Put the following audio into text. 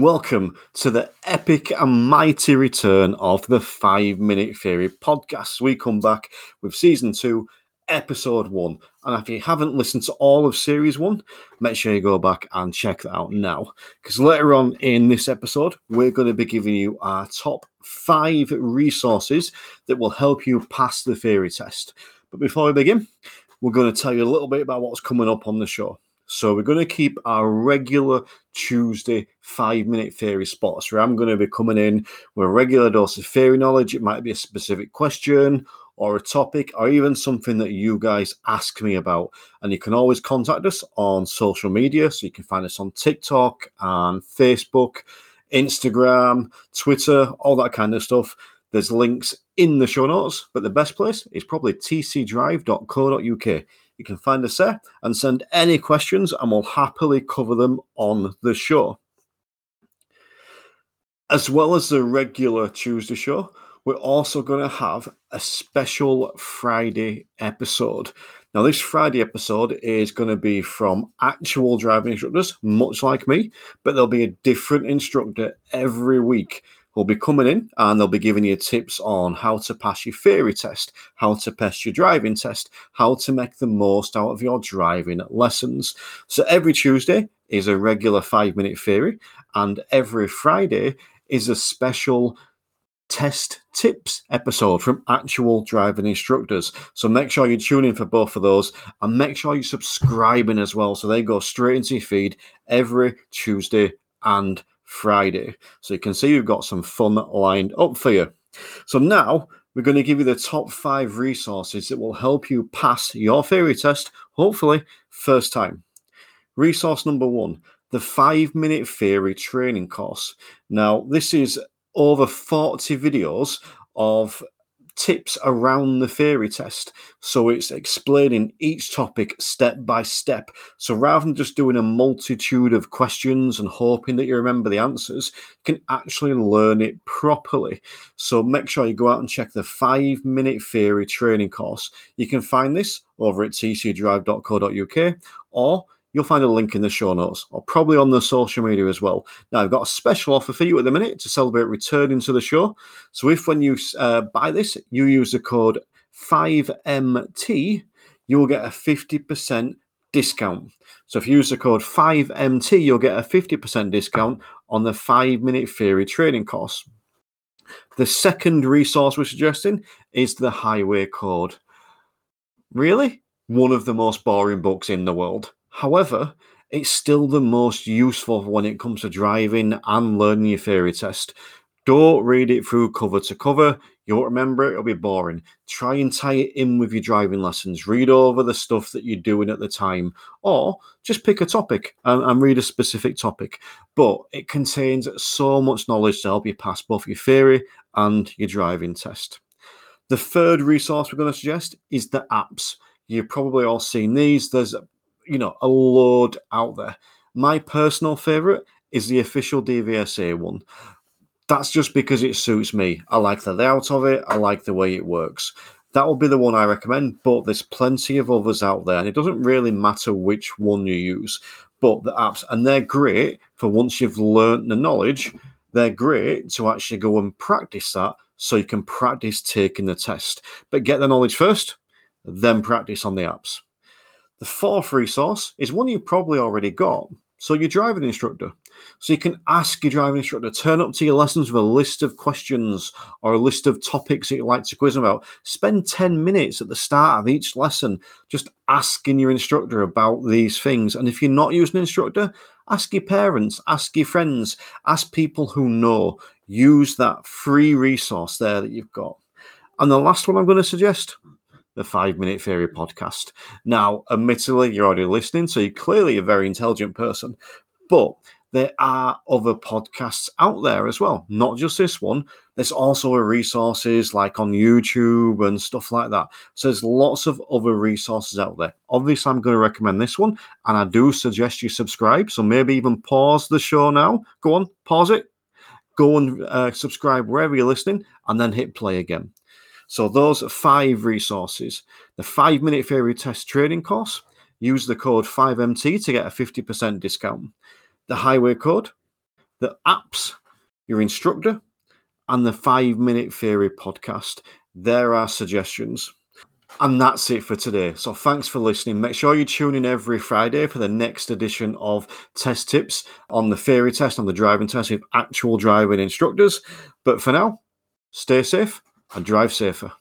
Welcome to the epic and mighty return of the Five Minute Theory podcast. We come back with season two, episode one. And if you haven't listened to all of series one, make sure you go back and check that out now. Because later on in this episode, we're going to be giving you our top five resources that will help you pass the theory test. But before we begin, we're going to tell you a little bit about what's coming up on the show. So we're going to keep our regular Tuesday five minute theory spots where I'm going to be coming in with a regular dose of theory knowledge. It might be a specific question or a topic or even something that you guys ask me about. And you can always contact us on social media. So you can find us on TikTok and Facebook, Instagram, Twitter, all that kind of stuff. There's links in the show notes, but the best place is probably tcdrive.co.uk. You can find us there and send any questions, and we'll happily cover them on the show. As well as the regular Tuesday show, we're also going to have a special Friday episode. Now, this Friday episode is going to be from actual driving instructors, much like me, but there'll be a different instructor every week will be coming in and they'll be giving you tips on how to pass your theory test, how to pass your driving test, how to make the most out of your driving lessons. So every Tuesday is a regular five minute theory, and every Friday is a special test tips episode from actual driving instructors. So make sure you tune in for both of those and make sure you're subscribing as well. So they go straight into your feed every Tuesday and Friday. So you can see we've got some fun lined up for you. So now we're going to give you the top five resources that will help you pass your theory test, hopefully, first time. Resource number one the five minute theory training course. Now, this is over 40 videos of tips around the theory test. So it's explaining each topic step by step. So rather than just doing a multitude of questions and hoping that you remember the answers, you can actually learn it properly. So make sure you go out and check the five minute theory training course. You can find this over at tcdrive.co.uk or you'll find a link in the show notes or probably on the social media as well. Now, I've got a special offer for you at the minute to celebrate returning to the show. So, if when you uh, buy this, you use the code 5MT, you will get a 50% discount. So, if you use the code 5MT, you'll get a 50% discount on the five minute theory training course. The second resource we're suggesting is the highway code. Really? One of the most boring books in the world. However, it's still the most useful when it comes to driving and learning your theory test. Don't read it through cover to cover. You won't remember it, it'll be boring. Try and tie it in with your driving lessons. Read over the stuff that you're doing at the time, or just pick a topic and, and read a specific topic. But it contains so much knowledge to help you pass both your theory and your driving test. The third resource we're going to suggest is the apps. You've probably all seen these. There's you know, a load out there. My personal favorite is the official DVSA one. That's just because it suits me. I like the layout of it, I like the way it works. That will be the one I recommend, but there's plenty of others out there, and it doesn't really matter which one you use. But the apps, and they're great for once you've learned the knowledge, they're great to actually go and practice that so you can practice taking the test. But get the knowledge first, then practice on the apps. The fourth resource is one you've probably already got. So, your driving instructor. So, you can ask your driving instructor, to turn up to your lessons with a list of questions or a list of topics that you'd like to quiz them about. Spend 10 minutes at the start of each lesson just asking your instructor about these things. And if you're not using an instructor, ask your parents, ask your friends, ask people who know. Use that free resource there that you've got. And the last one I'm going to suggest the Five Minute Theory podcast. Now, admittedly, you're already listening, so you're clearly a very intelligent person, but there are other podcasts out there as well, not just this one. There's also resources like on YouTube and stuff like that. So there's lots of other resources out there. Obviously, I'm going to recommend this one, and I do suggest you subscribe. So maybe even pause the show now. Go on, pause it. Go and uh, subscribe wherever you're listening, and then hit play again. So those five resources, the five minute theory test training course, use the code 5MT to get a 50% discount. The highway code, the apps, your instructor, and the five minute theory podcast. There are suggestions. And that's it for today. So thanks for listening. Make sure you tune in every Friday for the next edition of test tips on the theory test, on the driving test with actual driving instructors. But for now, stay safe and drive safer.